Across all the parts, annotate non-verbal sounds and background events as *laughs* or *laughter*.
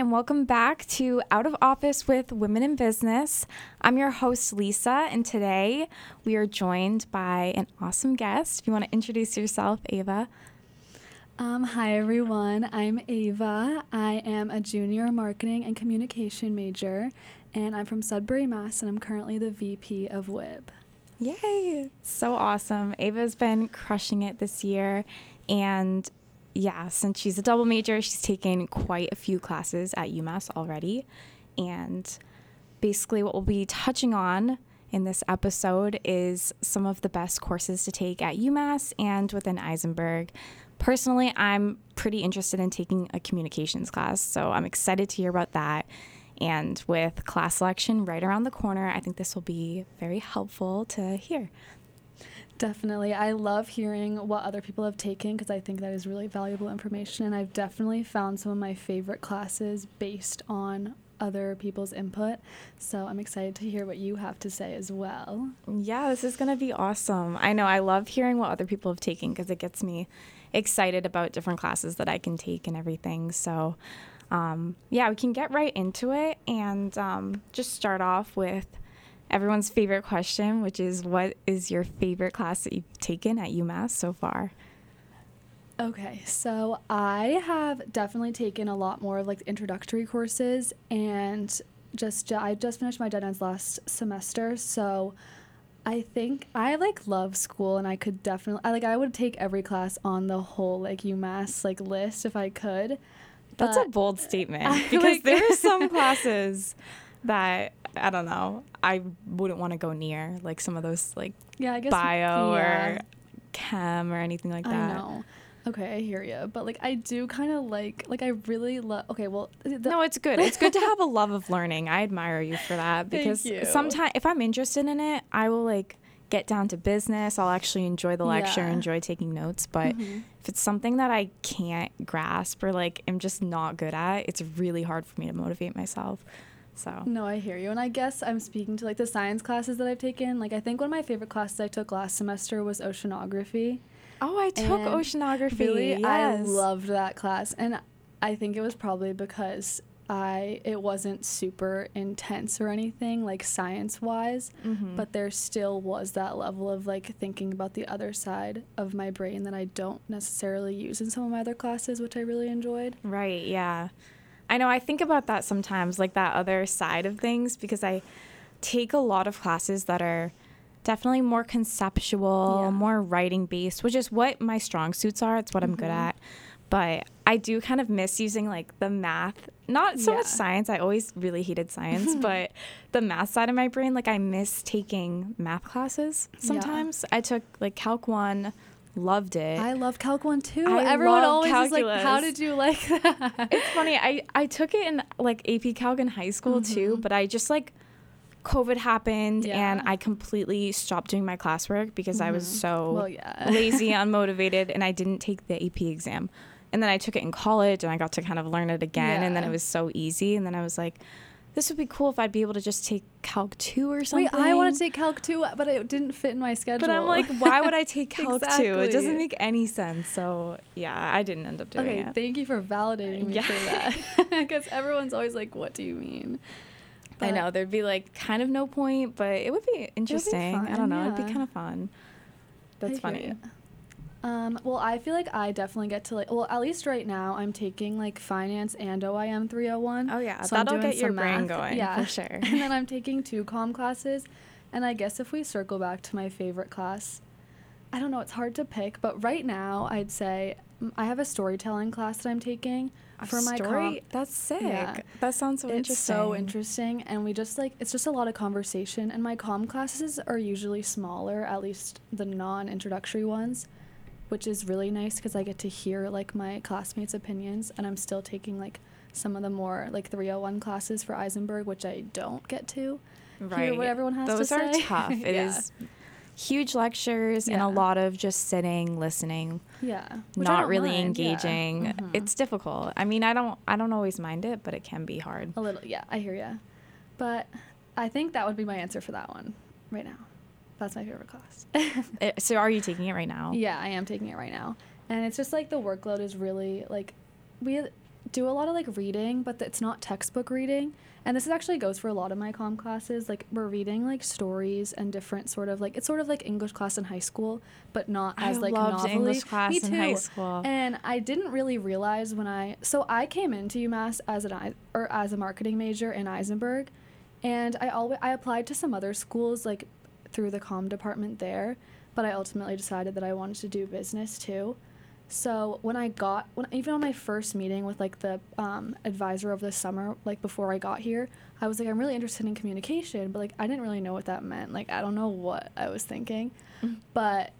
And welcome back to Out of Office with Women in Business. I'm your host, Lisa, and today we are joined by an awesome guest. If you want to introduce yourself, Ava. Um, hi, everyone. I'm Ava. I am a junior marketing and communication major, and I'm from Sudbury, Mass., and I'm currently the VP of WIB. Yay! So awesome. Ava's been crushing it this year, and yeah, since she's a double major, she's taken quite a few classes at UMass already. And basically, what we'll be touching on in this episode is some of the best courses to take at UMass and within Isenberg. Personally, I'm pretty interested in taking a communications class, so I'm excited to hear about that. And with class selection right around the corner, I think this will be very helpful to hear. Definitely. I love hearing what other people have taken because I think that is really valuable information. And I've definitely found some of my favorite classes based on other people's input. So I'm excited to hear what you have to say as well. Yeah, this is going to be awesome. I know I love hearing what other people have taken because it gets me excited about different classes that I can take and everything. So, um, yeah, we can get right into it and um, just start off with everyone's favorite question, which is what is your favorite class that you've taken at UMass so far? Okay, so I have definitely taken a lot more of like introductory courses and just I just finished my deadlines last semester, so I think I like love school and I could definitely I like I would take every class on the whole like UMass like list if I could. That's a bold statement *laughs* because like, there are some *laughs* classes that I don't know. I wouldn't want to go near like some of those like yeah, I guess bio yeah. or chem or anything like that. I know. Okay, I hear you, but like I do kind of like like I really love. Okay, well, the- no, it's good. It's good to have a love of learning. I admire you for that *laughs* because sometimes if I'm interested in it, I will like get down to business. I'll actually enjoy the lecture, yeah. enjoy taking notes. But mm-hmm. if it's something that I can't grasp or like am just not good at, it's really hard for me to motivate myself. So No, I hear you. And I guess I'm speaking to like the science classes that I've taken. Like I think one of my favorite classes I took last semester was oceanography. Oh, I took and oceanography. Really, yes. I loved that class. And I think it was probably because I it wasn't super intense or anything like science wise, mm-hmm. but there still was that level of like thinking about the other side of my brain that I don't necessarily use in some of my other classes, which I really enjoyed. Right, yeah. I know I think about that sometimes, like that other side of things, because I take a lot of classes that are definitely more conceptual, yeah. more writing based, which is what my strong suits are. It's what mm-hmm. I'm good mm-hmm. at. But I do kind of miss using like the math, not so yeah. much science. I always really hated science, *laughs* but the math side of my brain, like I miss taking math classes sometimes. Yeah. I took like Calc 1 loved it. I love Calc 1 too. I Everyone always calculus. is like, how did you like that? It's funny. I, I took it in like AP Calc in high school mm-hmm. too, but I just like, COVID happened yeah. and I completely stopped doing my classwork because mm-hmm. I was mm-hmm. so well, yeah. lazy, *laughs* unmotivated, and I didn't take the AP exam. And then I took it in college and I got to kind of learn it again. Yeah. And then it was so easy. And then I was like, this would be cool if I'd be able to just take Calc 2 or something. Wait, I want to take Calc 2, but it didn't fit in my schedule. But I'm like, why would I take *laughs* Calc exactly. 2? It doesn't make any sense. So, yeah, I didn't end up doing okay, it. thank you for validating me yeah. for that. *laughs* Because everyone's always like, what do you mean? But I know, there'd be like kind of no point, but it would be interesting. Would be fun, I don't know, yeah. it'd be kind of fun. That's I funny. Um, well, I feel like I definitely get to like, well, at least right now, I'm taking like finance and OIM 301. Oh yeah, so that'll get your brain going. Yeah, for *laughs* sure. and then I'm taking two com classes, and I guess if we circle back to my favorite class, I don't know, it's hard to pick, but right now I'd say I have a storytelling class that I'm taking a for my story. That's sick. Yeah. That sounds so it's interesting. It's so interesting, and we just like it's just a lot of conversation. And my com classes are usually smaller, at least the non-introductory ones which is really nice because I get to hear like my classmates' opinions, and I'm still taking like some of the more like 301 classes for Isenberg, which I don't get to right. hear what everyone has Those to say. Those are tough. *laughs* It yeah. is huge lectures yeah. and a lot of just sitting, listening. Yeah. not really mind. engaging. Yeah. Mm-hmm. It's difficult. I mean, I don't I don't always mind it, but it can be hard. A little, yeah, I hear you. But I think that would be my answer for that one right now. That's my favorite class. *laughs* Eh, so are you taking it right now? Yeah, I am taking it right now. And it's just like the workload is really like we do a lot of like reading, but it's not textbook reading. And this actually goes for a lot of my comm classes. Like we're reading like stories and different sort of like it's sort of like English class in high school, but not as I like loved novelly. English class Me in high too. school. And I didn't really realize when I so I came into UMass as an I- or as a marketing major in Isenberg, and I always I applied to some other schools like through the comm department there, but I ultimately decided that I wanted to do business too. So when I got when even on my first meeting with like the um, advisor over the summer, like before I got here, I was like, I'm really interested in communication, but like I didn't really know what that meant. Like I don't know what I was thinking, but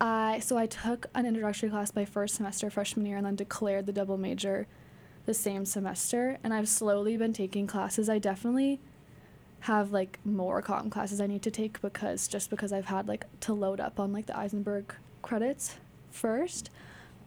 I so I took an introductory class my first semester freshman year and then declared the double major the same semester and I've slowly been taking classes. I definitely have like more comm classes I need to take because just because I've had like to load up on like the Isenberg credits first.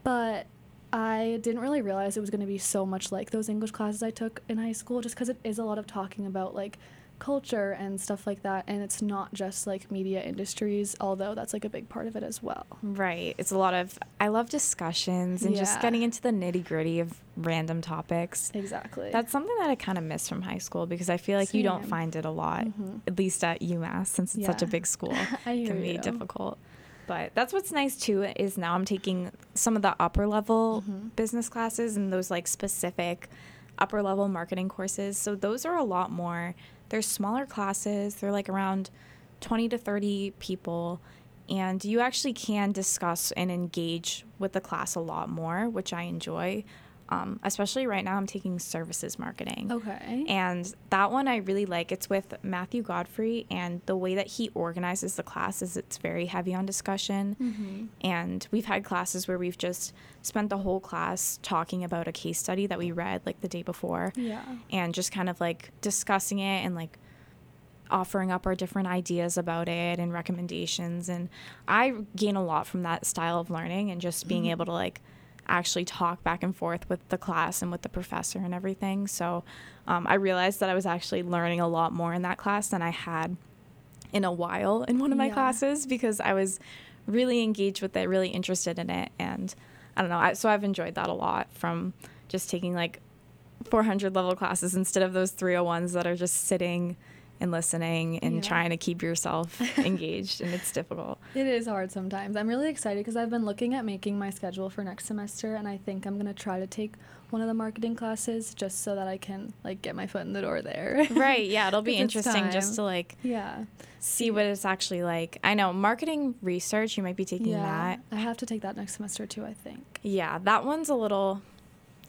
But I didn't really realize it was going to be so much like those English classes I took in high school just because it is a lot of talking about like culture and stuff like that and it's not just like media industries although that's like a big part of it as well Right. It's a lot of, I love discussions and just getting into the nitty gritty of random topics. exactly That's something that I kind of miss from high school because I feel like you don't find it a lot, Mhm. at least at UMass, since it's such a big school. *laughs* It can be you. difficult. But that's what's nice too is now I'm taking some of the upper level Mhm. business classes and those like specific upper level marketing courses. So those are a lot more. They're smaller classes. They're like around 20 to 30 people and you actually can discuss and engage with the class a lot more, which I enjoy. Um, especially right now, I'm taking services marketing. okay And that one I really like. It's with Matthew Godfrey, and the way that he organizes the class is it's very heavy on discussion. Mhm. And we've had classes where we've just spent the whole class talking about a case study that we read like the day before yeah and just kind of like discussing it and like offering up our different ideas about it and recommendations and i gain a lot from that style of learning and just being Mhm. able to like actually talk back and forth with the class and with the professor and everything so um, i realized that i was actually learning a lot more in that class than i had in a while in one of my Yeah. classes because i was really engaged with it really interested in it and i don't know I, so i've enjoyed that a lot from just taking like 400 level classes instead of those 301s that are just sitting and listening and Yeah. trying to keep yourself *laughs* engaged and it's difficult It is hard sometimes. I'm really excited because I've been looking at making my schedule for next semester, and I think I'm gonna try to take one of the marketing classes just so that I can like get my foot in the door there. right yeah it'll *laughs* be interesting just to like yeah. see what it's actually like i know marketing research you might be taking Yeah. that I have to take that next semester too. I think. yeah that one's a little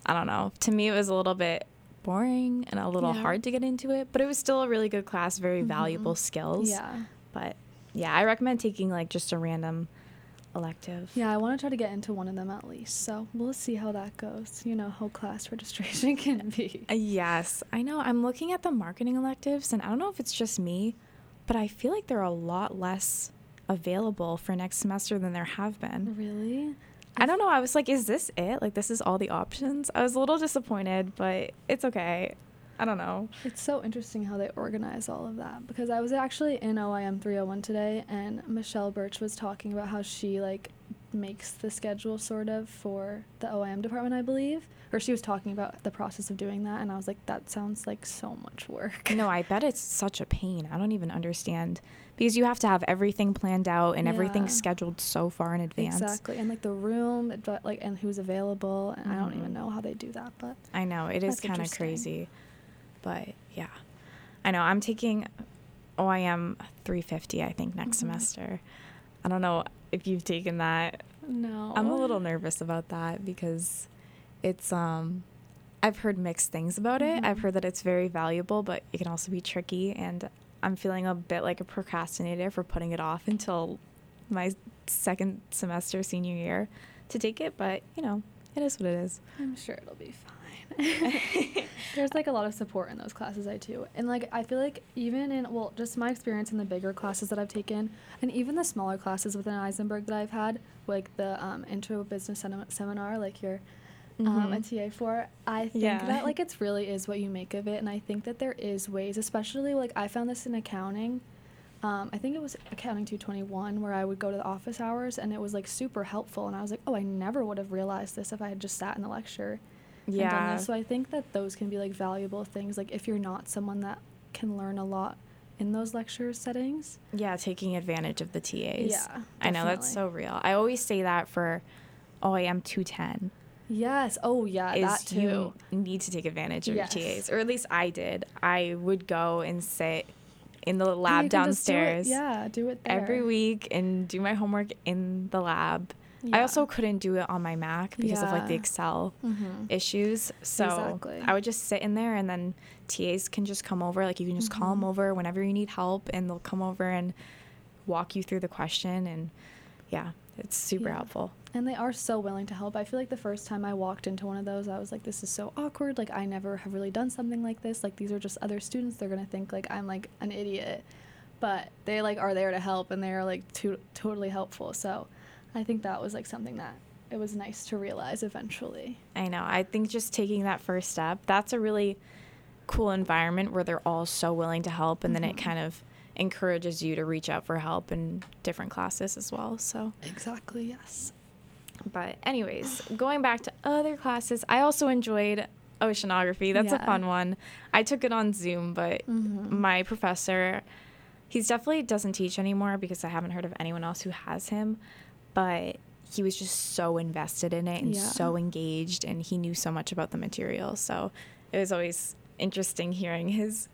i don't know to me it was a little bit boring and a little Yeah. hard to get into it but it was still a really good class very Mhm. valuable skills Yeah. but yeah i recommend taking like just a random elective Yeah, I want to try to get into one of them at least. So we'll see how that goes. You know how class *laughs* registration can be. Uh, Yes, I know. I'm looking at the marketing electives, and I don't know if it's just me, but I feel like they're a lot less available for next semester than there have been. Really? I don't know. I was like, is this it? Like, this is all the options? I was a little disappointed, but it's okay. I don't know. It's so interesting how they organize all of that because I was actually in OIM 301 today and Michelle Birch was talking about how she like makes the schedule sort of for the OIM department, I believe. Or she was talking about the process of doing that and I was like that sounds like so much work. No, I bet it's such a pain. I don't even understand because you have to have everything planned out and Yeah. scheduled so far in advance. Exactly. And like the room, but, like and who's available and I don't even Mhm. know how they do that, but I know it is kind of crazy, but yeah, I know I'm taking OIM 350. I think next Mhm. semester. I don't know if you've taken that. no. I'm a little nervous about that because it's um. I've heard mixed things about it. I've Mhm. heard that it's very valuable, but it can also be tricky, and I'm feeling a bit like a procrastinator for putting it off until my second semester senior year to take it. But you know, it is what it is. I'm sure it'll be fine. *laughs* There's like a lot of support in those classes I do. And like I feel like even in well, just my experience in the bigger classes that I've taken and even the smaller classes within Isenberg that I've had, like the um, intro business Sem- seminar, like your um, a Mhm. TA for, I think Yeah. that like it's really is what you make of it. And I think that there is ways, especially like I found this in accounting. Um, I think it was accounting 221 where I would go to the office hours and it was like super helpful. And I was like, oh, I never would have realized this if I had just sat in the lecture and done Yeah. this. So I think that those can be like valuable things. Like if you're not someone that can learn a lot in those lecture settings. Yeah, taking advantage of the TAs. Yeah, I know that's so real. I always say that for OIM 210 Yes. Oh yeah, that too. you need to take advantage of Yes. your TAs, or at least I did. I would go and sit in the lab can do downstairs yeah, do it there. every week and do my homework in the lab. I also couldn't do it on my Mac because of like the Yeah. Excel Mhm. issues. So Exactly. I would just sit in there and then TAs can just come over. Like you can just call 'em call them over whenever you need help and they'll come over and walk you through the question. And yeah, it's super Yeah. helpful. And they are so willing to help. I feel like the first time I walked into one of those, I was like, this is so awkward. Like, I never have really done something like this. Like, these are just other students. They're going to think, like, I'm, like, an idiot. But they, like, are there to help and they're, like, to- totally helpful. So I think that was, like, something that it was nice to realize eventually. I know. I think just taking that first step, that's a really cool environment where they're all so willing to help. And then it Mhm. kind of encourages you to reach out for help in different classes as well. So. Exactly, yes. But anyways, going back to other classes, I also enjoyed oceanography. That's a fun one. I took it on Zoom, but Mhm. my professor, he's definitely doesn't teach anymore because I haven't heard of anyone else who has him, but he was just so invested in it and Yeah. so engaged and he knew so much about the material. So it was always interesting hearing his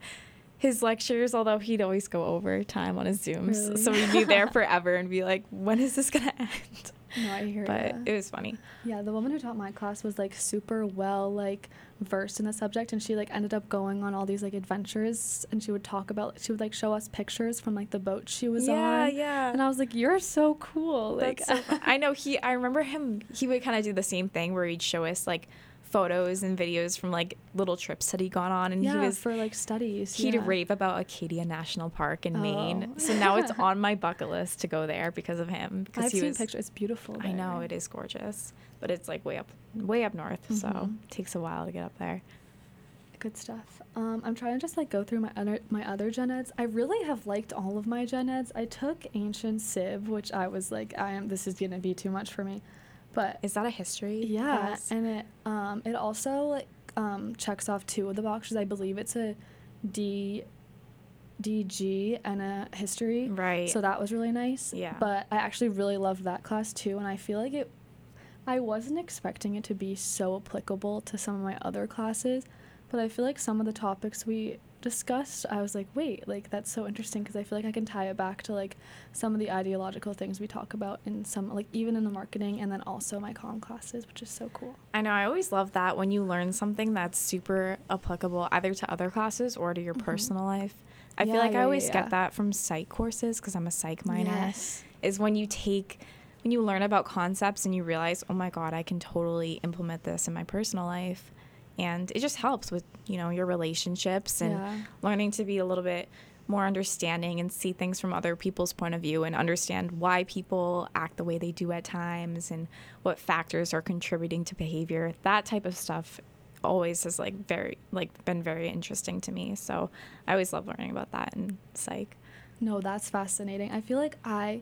his lectures, although he'd always go over time on his Zooms. Really? So we'd be there *laughs* forever and be like, when is this gonna end? No, I hear but ya. it was funny. Yeah, the woman who taught my class was like super well like versed in the subject and she like ended up going on all these like adventures and she would talk about she would like show us pictures from like the boat she was yeah, on. yeah. yeah. And I was like, You're so cool. Like so. *laughs* I know he. I remember him. He would kind of do the same thing where he'd show us like photos and videos from like little trips that he'd gone on, and yeah, he was for like studies. he'd yeah. rave about Acadia National Park in Maine. Oh. So now it's *laughs* on my bucket list to go there because of him. Because I've he seen was. pictures. It's beautiful. I know it is gorgeous, but it's like way up, way up north, so Mhm. it takes a while to get up there. Good stuff. Um, I'm trying to just like go through my other my other gen eds. I really have liked all of my gen eds. I took ancient civ, which I was like, I am. This is gonna be too much for me, but Is that a history? Yeah, class? and it um it also like um checks off two of the boxes. I believe it's a D DG and a history. Right. So that was really nice. Yeah. But I actually really loved that class too and I feel like it I wasn't expecting it to be so applicable to some of my other classes, but I feel like some of the topics we discussed, I was like, wait, like that's so interesting because I feel like I can tie it back to like some of the ideological things we talk about in some like even in the marketing and then also my comm classes, which is so cool. I know. I always love that when you learn something that's super applicable either to other classes or to your Mhm. personal life. I feel like yeah, I always yeah. get that from psych courses because I'm a psych minor. Yes. Is when you take, when you learn about concepts and you realize, oh my God, I can totally implement this in my personal life. And it just helps with, you know, your relationships and Yeah. learning to be a little bit more understanding and see things from other people's point of view and understand why people act the way they do at times and what factors are contributing to behavior that type of stuff always has like very like been very interesting to me so i always love learning about that in psych No, that's fascinating. I feel like I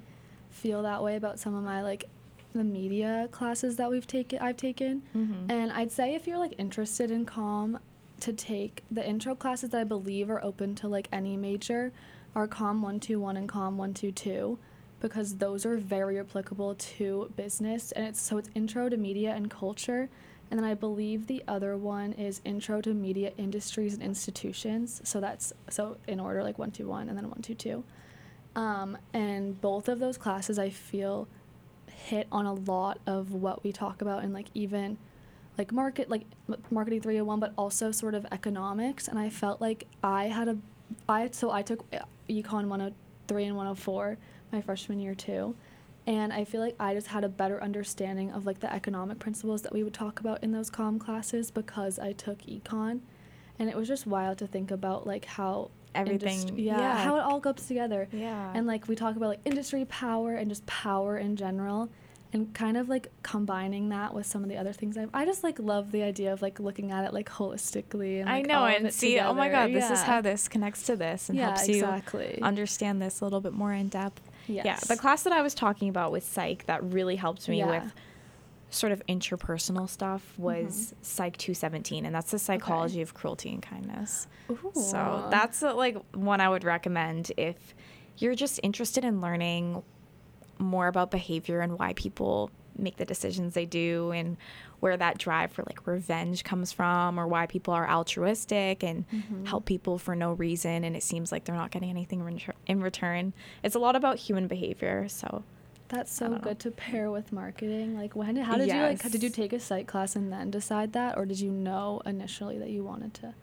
feel that way about some of my like the media classes that we've taken I've taken. Mhm. And I'd say if you're like interested in comm to take the intro classes that I believe are open to like any major are comm 121 and comm 122 because those are very applicable to business and it's so it's intro to media and culture and then I believe the other one is intro to media industries and institutions so that's so in order like 121 and then 122 um, and both of those classes I feel hit on a lot of what we talk about in like even like market like marketing 301 but also sort of economics. And I felt like I had a I so I took uh, econ 103 and 104 my freshman year too. And I feel like I just had a better understanding of like the economic principles that we would talk about in those com classes because I took econ. And it was just wild to think about like how Everything- industry- yeah, yeah. how it all goes together yeah and like we talk about like industry power and just power in general and kind of like combining that with some of the other things I've, i just like love the idea of like looking at it like holistically and i like, know all of and see oh my together. god this is how this connects to this and yeah helps you exactly understand this a little bit more in depth yes. Yeah, the class that I was talking about with psych that really helped me Yeah. with sort of interpersonal stuff was Mm-hmm. Psych 217, and that's the psychology of cruelty and kindness. So that's uh, like one I would recommend if you're just interested in learning more about behavior and why people make the decisions they do and where that drive for like revenge comes from or why people are altruistic and Mm-hmm. help people for no reason and it seems like they're not getting anything in return. It's a lot about human behavior, so That's so know. good to pair with marketing. Like when how did you like did you take a psych class and then decide that or did you know initially that you wanted to?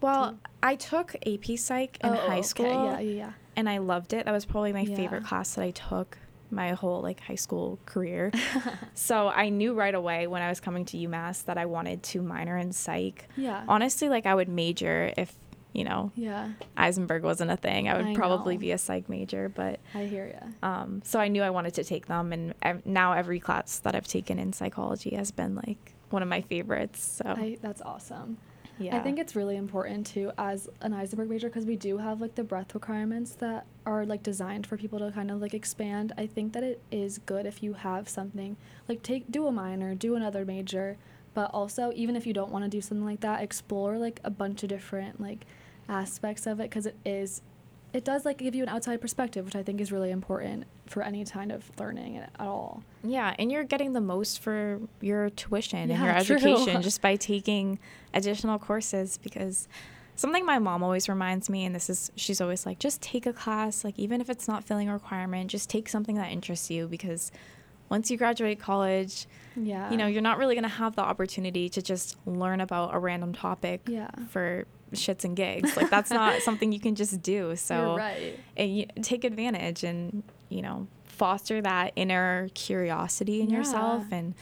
well, Do- I took AP Psych in Oh, high oh, okay. school. Yeah, yeah, yeah. and I loved it. That was probably my Yeah. favorite class that I took my whole like high school career. *laughs* so I knew right away when I was coming to UMass that I wanted to minor in psych. Yeah. Honestly, like I would major if, you know, yeah. Isenberg wasn't a thing. I would I probably know. be a psych major, but I hear ya. um so I knew I wanted to take them and ev- now every class that I've taken in psychology has been like one of my favorites. So I, that's awesome. yeah. I think it's really important too as an Isenberg major because we do have like the breadth requirements that are like designed for people to kind of like expand. I think that it is good if you have something like take do a minor, do another major, but also even if you don't want to do something like that, explore like a bunch of different like aspects of it because it is it does like give you an outside perspective, which I think is really important for any kind of learning at all. Yeah, and you're getting the most for your tuition and Yeah, your *laughs* true. education just by taking additional courses because something my mom always reminds me and this is she's always like just take a class like even if it's not filling a requirement just take something that interests you because once you graduate college Yeah. you know you're not really going to have the opportunity to just learn about a random topic Yeah. for shits and gigs. Like that's not *laughs* something you can just do. So right. and you take advantage and you know foster that inner curiosity in yourself. And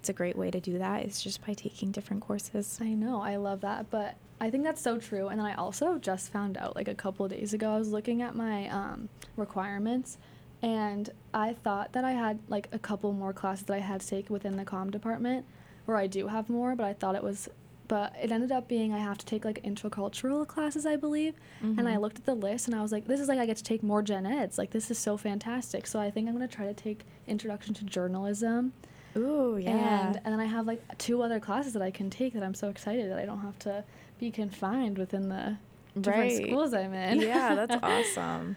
it's a great way to do that is just by taking different courses. I know, I love that, but I think that's so true. And then I also just found out like a couple of days ago, I was looking at my um, requirements, and I thought that I had like a couple more classes that I had to take within the comm department, where I do have more, but I thought it was, but it ended up being I have to take like intercultural classes, I believe. And I Mhm. looked at the list and I was like, this is like I get to take more gen eds. Like this is so fantastic. So I think I'm gonna try to take introduction to journalism. ooh yeah And and then I have like two other classes that I can take that I'm so excited that I don't have to be confined within the different Right. schools I'm in. yeah that's *laughs* awesome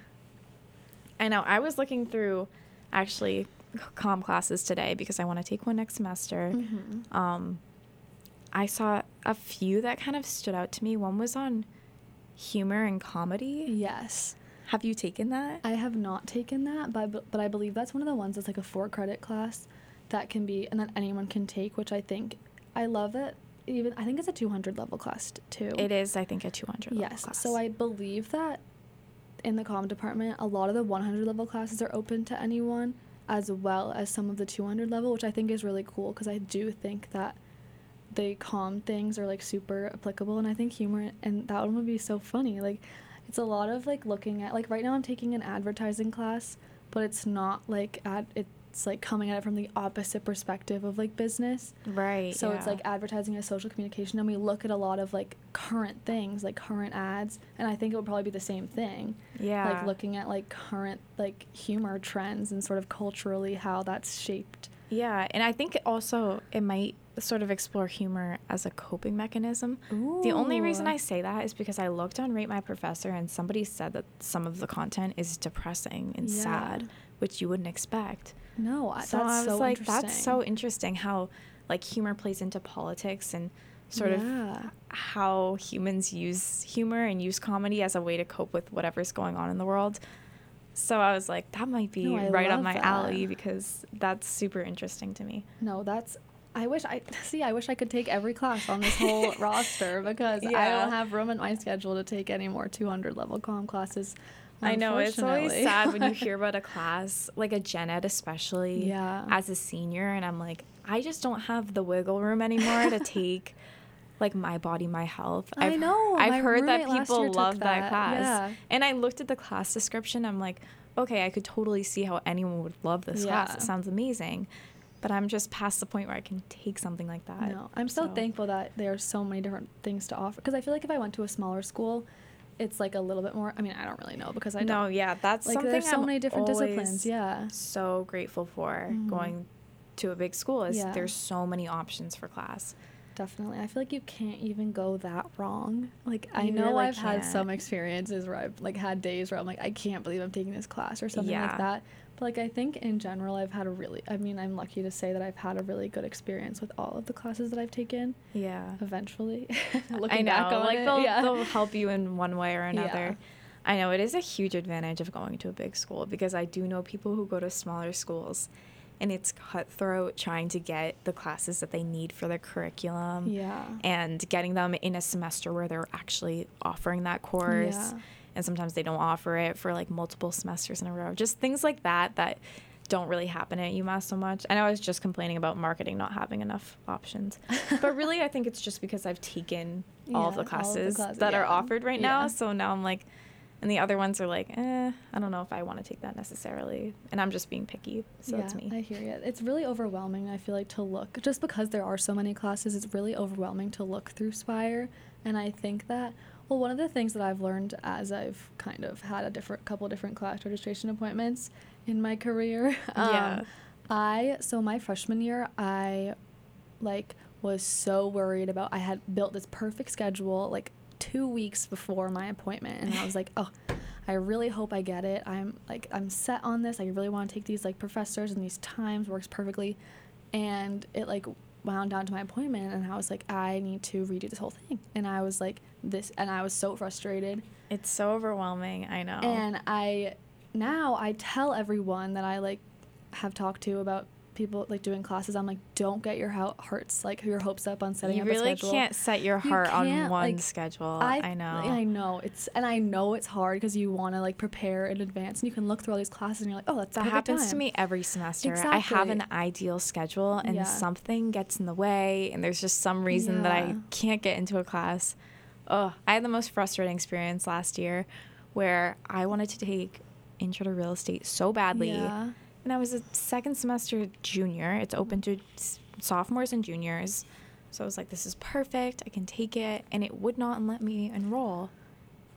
i know i was looking through actually com classes today because i want to take one next semester Mhm. um, I saw a few that kind of stood out to me. One was on humor and comedy. Yes. Have you taken that? I have not taken that, but I, but I believe that's one of the ones that's like a four credit class that can be and that anyone can take, which I think I love it. Even I think it's a 200 level class too. It is, I think, a 200 level Yes. class. So I believe that in the comm department, a lot of the 100 level classes are open to anyone, as well as some of the 200 level, which I think is really cool because I do think that the calm things are like super applicable, and I think humor and that one would be so funny. Like, it's a lot of like looking at like right now I'm taking an advertising class, but it's not like ad. It's like coming at it from the opposite perspective of like business. right. So it's like advertising as social communication, and we look at a lot of like current things, like current ads, and I think it would probably be the same thing. yeah, Like looking at like current like humor trends and sort of culturally how that's shaped. yeah, and I think also it might sort of explore humor as a coping mechanism. The only reason I say that is because I looked on Rate My Professor and somebody said that some of the content is depressing and Yeah. sad, which you wouldn't expect. no, I- so that's I was so like, interesting. that's so interesting how like humor plays into politics and sort Yeah. of how humans use humor and use comedy as a way to cope with whatever's going on in the world. So I was like, that might be No, right up my that. alley because that's super interesting to me. No, that's. I wish I *laughs* see. I wish I could take every class on this whole *laughs* roster because I don't have room in my schedule to take any more 200 level comm classes. I know it's always sad when you *laughs* hear about a class like a gen ed, especially Yeah. as a senior, and I'm like, I just don't have the wiggle room anymore to take like my body, my health. I I've, know, I've my heard that people love that, that, class, yeah. and I looked at the class description. I'm like, okay, I could totally see how anyone would love this class. It sounds amazing, but I'm just past the point where I can take something like that. No, I'm so, thankful that there are so many different things to offer. Because I feel like if I went to a smaller school, it's like a little bit more. I mean, I don't really know because I no, don't. yeah, that's like something there's so I'm many different disciplines. Yeah. So grateful for Mhm. going to a big school is Yeah. there's so many options for class. Definitely. I feel like you can't even go that wrong. Like I You know really I've had can't. some experiences where I've like had days where I'm like I can't believe I'm taking this class or something Yeah. like that. Like I think in general I've had a really I mean I'm lucky to say that I've had a really good experience with all of the classes that I've taken Yeah. eventually. *laughs* I Looking know. back on like it, they'll yeah. they'll help you in one way or another. Yeah. I know it is a huge advantage of going to a big school because I do know people who go to smaller schools and it's cutthroat trying to get the classes that they need for their curriculum Yeah. and getting them in a semester where they're actually offering that course. Yeah. And sometimes they don't offer it for like multiple semesters in a row. Just things like that that don't really happen at UMass so much. And I was just complaining about marketing not having enough options. *laughs* but really I think it's just because I've taken all of all of the classes that are offered right now. So now I'm like and the other ones are like, eh, I don't know if I want to take that necessarily. And I'm just being picky. So yeah, that's me. I hear you. It's really overwhelming. I feel like to look just because there are so many classes. It's really overwhelming to look through Spire, and I think that well, one of the things that I've learned as I've kind of had a different couple different class registration appointments in my career. *laughs* Yeah. Um, I so my freshman year I like was so worried about I had built this perfect schedule like 2 weeks before my appointment and I was like, "Oh, I really hope I get it. I'm like I'm set on this. I really want to take these like professors and these times works perfectly." And it like wound down to my appointment and I was like, "I need to redo this whole thing." And I was like this and I was so frustrated. It's so overwhelming. I know. And I now I tell everyone that I like have talked to about people like doing classes. I'm like, don't get your hearts like your hopes up on setting you up really a schedule. can't set your You heart on one like, schedule. I, I, know. I know it's and I know it's hard because you want to like prepare in advance and you can look through all these classes and you're like, oh, that's That happens to me every semester. I have an ideal schedule and Yeah. something gets in the way and there's just some reason that I can't get into a class. Oh, I had the most frustrating experience last year where I wanted to take intro to real estate so badly. Yeah. And I was a second semester junior. It's open to s- sophomores and juniors. So I was like, this is perfect. I can take it. And it would not let me enroll.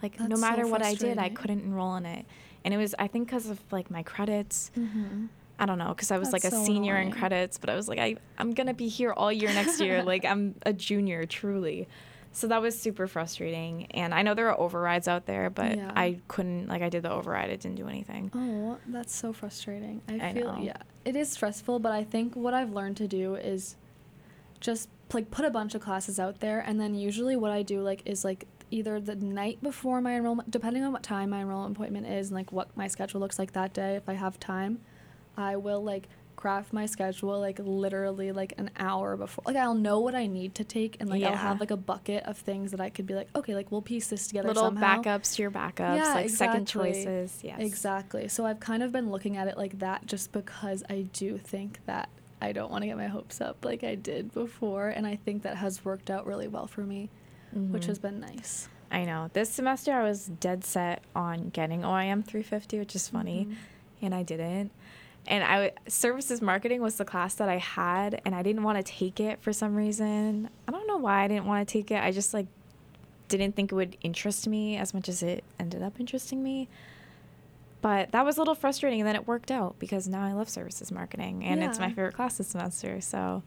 Like, no That's so matter what I did, I couldn't enroll in it. And it was, I think, because of like my credits. Mm-hmm. I don't know, because I was That's like a so senior in credits, but I was like, I, I'm going to be here all year next year. like, I'm a junior, truly. So that was super frustrating. And I know there are overrides out there, but Yeah. I couldn't, like, I did the override. It didn't do anything. Oh, that's so frustrating. I, I feel know. yeah, it is stressful, but I think what I've learned to do is just like put a bunch of classes out there, and then usually what I do like is like either the night before my enrollment, depending on what time my enrollment appointment is and like what my schedule looks like that day, if I have time, I will like craft my schedule like literally like an hour before like i'll know what i need to take and like i'll have like a bucket of things that i could be like okay like we'll piece this together Little somehow. backups to your backups, Yeah, like second choices. Yes. Exactly. So I've kind of been looking at it like that just because I do think that I don't want to get my hopes up like I did before. And I think that has worked out really well for me, which Mhm. has been nice. I know. This semester I was dead set on getting OIM 350, which is funny, Mhm. and I didn't. And I services marketing was the class that I had, and I didn't want to take it for some reason. I don't know why I didn't want to take it. I just like didn't think it would interest me as much as it ended up interesting me. But that was a little frustrating, and then it worked out because now I love services marketing, and it's my favorite class this semester. So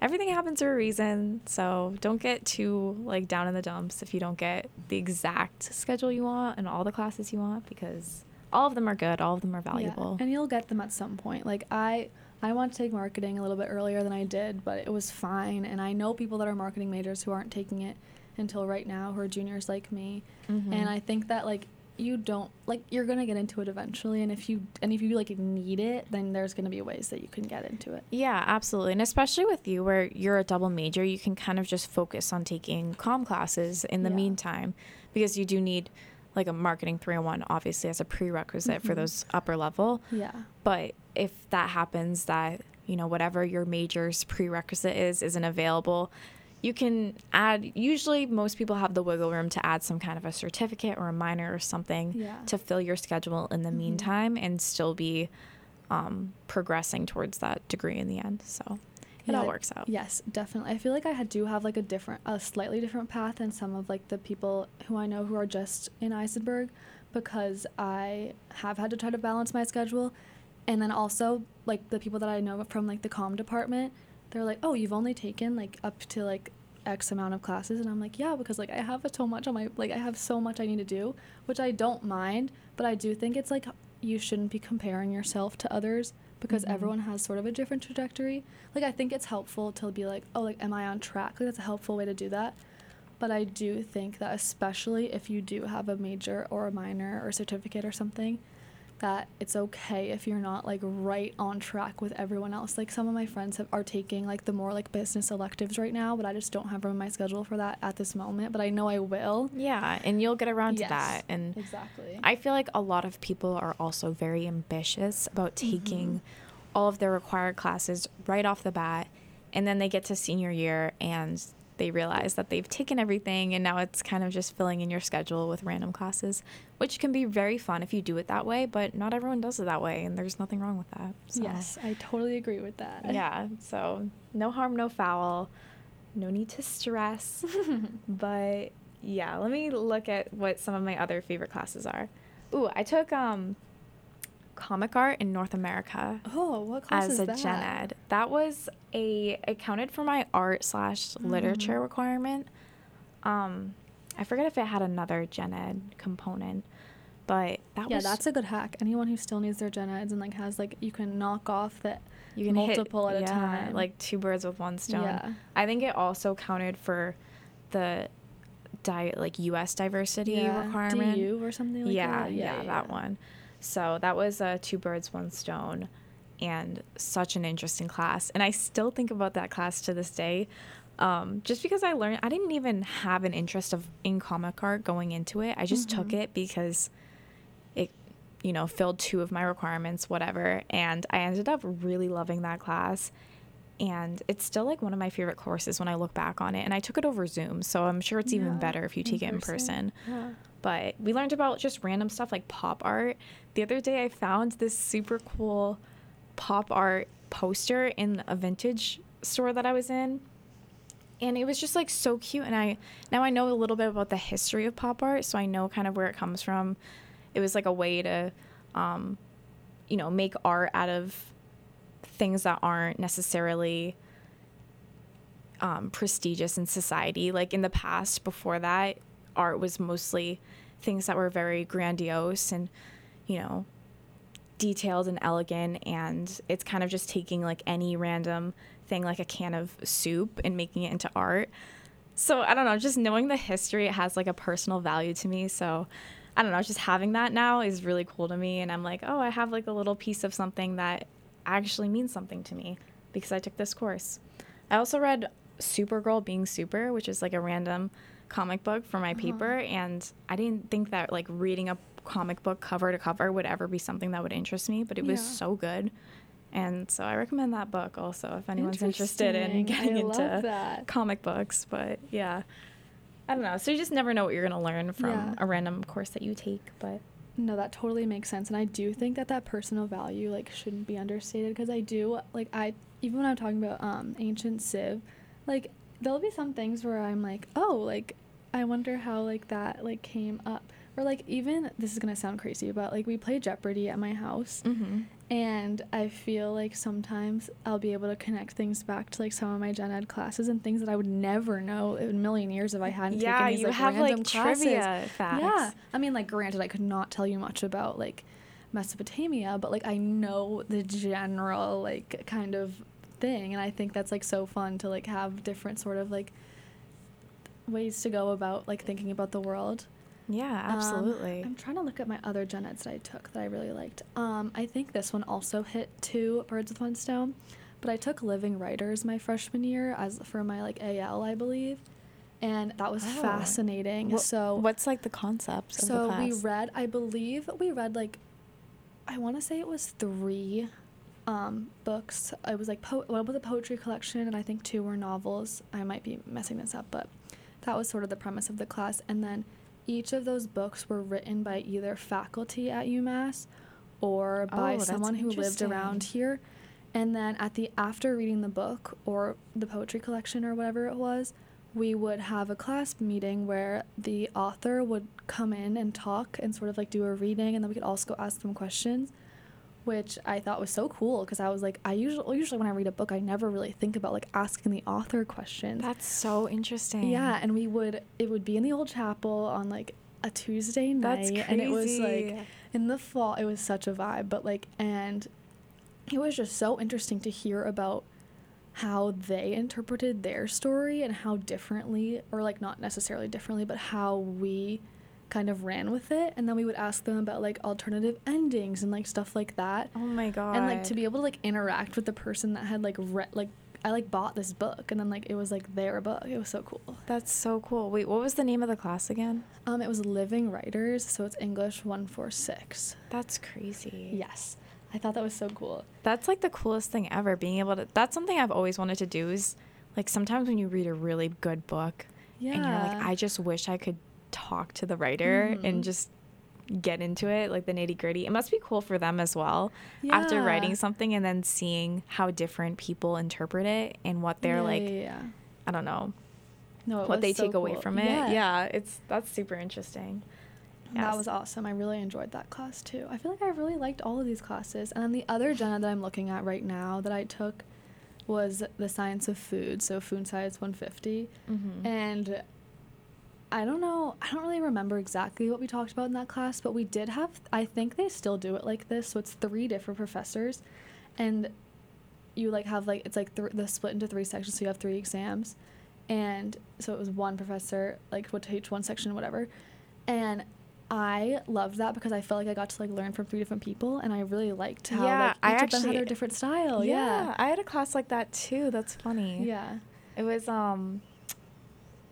everything happens for a reason. So don't get too like down in the dumps if you don't get the exact schedule you want and all the classes you want because all of them are good, all of them are Yeah, valuable. And you'll get them at some point. Like I I want to take marketing a little bit earlier than I did, but it was fine. And I know people that are marketing majors who aren't taking it until right now, who are juniors like me. Mhm. And I think that like you don't like you're gonna get into it eventually and if you and if you like need it then there's gonna be ways that you can get into it Yeah, absolutely. And especially with you, where you're a double major, you can kind of just focus on taking comm classes in the Yeah. meantime because you do need like a marketing 301 obviously as a prerequisite for Mhm. those upper level. yeah But if that happens, that, you know, whatever your major's prerequisite is, isn't available, you can add, usually most people have the wiggle room to add some kind of a certificate or a minor or something Yeah. to fill your schedule in the Mhm. meantime and still be um, progressing towards that degree in the end. So it all works out. yes definitely. I feel like i do have like a different a slightly different path than some of like the people who i know who are just in isenberg because i have had to try to balance my schedule. And then also like the people that I know from like the comm department, they're like, "Oh, you've only taken like up to like X amount of classes," and I'm like, "Yeah, because like I have so much on my like I have so much I need to do, which I don't mind, but I do think it's like you shouldn't be comparing yourself to others because Mhm. everyone has sort of a different trajectory. Like I think it's helpful to be like, "Oh, like am I on track?" Like that's a helpful way to do that. But I do think that especially if you do have a major or a minor or certificate or something, that it's okay if you're not like right on track with everyone else. Like some of my friends have, are taking like the more like business electives right now, but I just don't have room in my schedule for that at this moment. But I know I will. Yeah, and you'll get around Yes, to that. And exactly. I feel like a lot of people are also very ambitious about mm-hmm. taking all of their required classes right off the bat. And then they get to senior year and they realize that they've taken everything and now it's kind of just filling in your schedule with random classes, which can be very fun if you do it that way, but not everyone does it that way and there's nothing wrong with that. So, Yes, I totally agree with that. Yeah, so no harm, no foul. No need to stress. *laughs* but yeah, let me look at what some of my other favorite classes are. Ooh, I took um comic art in North America Oh, what class as is a that? gen ed. That was a it counted for my art slash literature Mhm. requirement. Um, I forget if it had another gen ed component, but that Yeah, was that's a good hack. Anyone who still needs their gen eds and like has like you can knock off that you can multiple hit, at a yeah, time. like two birds with one stone. Yeah. I think it also counted for the di- like U.S. diversity yeah, requirement. DU or something like yeah, that. yeah, that one. So that was uh, two birds, one stone, and such an interesting class. And I still think about that class to this day, um, just because I learned. I didn't even have an interest of in comic art going into it. I just took Mhm. it because it, you know, filled two of my requirements, whatever. And I ended up really loving that class. And it's still like one of my favorite courses when I look back on it. And I took it over Zoom, so I'm sure it's even better if you take it in person Yeah. but we learned about just random stuff like pop art. The other day, I found this super cool pop art poster in a vintage store that I was in. And it was just like so cute. And I now I know a little bit about the history of pop art, so I know kind of where it comes from. It was like a way to, um, you know, make art out of things that aren't necessarily um, prestigious in society. Like in the past, before that, art was mostly things that were very grandiose and, you know, detailed and elegant. And it's kind of just taking like any random thing, like a can of soup, and making it into art. So I don't know, just knowing the history, it has like a personal value to me. So I don't know, just having that now is really cool to me. And I'm like, oh, I have like a little piece of something that actually means something to me because I took this course. I also read Supergirl Being Super, which is like a random comic book for my uh-huh. paper. And I didn't think that like reading a comic book cover to cover would ever be something that would interest me, but it was so good. And so I recommend that book also if anyone's interested in getting into that. comic books. But yeah, I don't know. So you just never know what you're going to learn from Yeah. a random course that you take. But No, that totally makes sense, and I do think that that personal value like shouldn't be understated because I do like I even when I'm talking about um ancient Civ, like there'll be some things where I'm like, oh, like I wonder how like that like came up, or like even this is gonna sound crazy, but like we play Jeopardy at my house, mm-hmm. and I feel like sometimes I'll be able to connect things back to like some of my gen ed classes and things that I would never know in a million years if I hadn't yeah, taken these you like have random like classes. trivia facts. Yeah. I mean, like, granted, I could not tell you much about, like, Mesopotamia, but, like, I know the general, like, kind of thing. And I think that's, like, so fun to, like, have different sort of, like, ways to go about, like, thinking about the world. Yeah, Um, absolutely. I'm trying to look at my other gen eds that I took that I really liked. Um, I think this one also hit two birds with one stone, but I took living writers my freshman year as for my like AL, I believe, and that was Oh. fascinating. So what's like the concept of so the we read, I believe we read like, I want to say it was three um, books. It was like po- one was a poetry collection, and I think two were novels. I might be messing this up, but that was sort of the premise of the class. And then each of those books were written by either faculty at UMass or oh, by Oh, someone who lived around here. And then at the after reading the book or the poetry collection or whatever it was, we would have a class meeting where the author would come in and talk and sort of like do a reading and then we could also go ask them questions which I thought was so cool because I was like, I usually usually when I read a book, I never really think about like asking the author questions. That's so interesting. Yeah, and we would it would be in the old chapel on like a Tuesday night, That's and it was like in the fall. It was such a vibe, but like, and it was just so interesting to hear about how they interpreted their story and how differently, or like not necessarily differently, but how we kind of ran with it. And then we would ask them about like alternative endings and like stuff like that. Oh my god. And like to be able to like interact with the person that had like read like I like bought this book and then like it was like their book. It was so cool. That's so cool. Wait, what was the name of the class again? Um, it was Living Writers, so it's English one four six. That's crazy. Yes, I thought that was so cool. That's like the coolest thing ever. Being able to. That's something I've always wanted to do. Is like sometimes when you read a really good book, Yeah, and you're like, I just wish I could talk to the writer Mhm. and just get into it, like the nitty gritty. It must be cool for them as well. After writing something and then seeing how different people interpret it and what they're Yeah, like, yeah, yeah. I don't know, No, what they so take away from it. Yeah. it's that's super interesting. That was awesome. I really enjoyed that class too. I feel like I really liked all of these classes. And then the other gen ed that I'm looking at right now that I took was the science of food, so food science 150. Mhm. And I don't know, I don't really remember exactly what we talked about in that class, but we did have, I think they still do it like this. So it's three different professors, and you like have like, it's like th- the split into three sections, so you have three exams. And so it was one professor, like would teach one section, whatever. And I loved that because I felt like I got to like learn from three different people, and I really liked how Yeah, like I each of them had actually- their different style. Yeah. I had a class like that too. That's funny. Yeah. It was um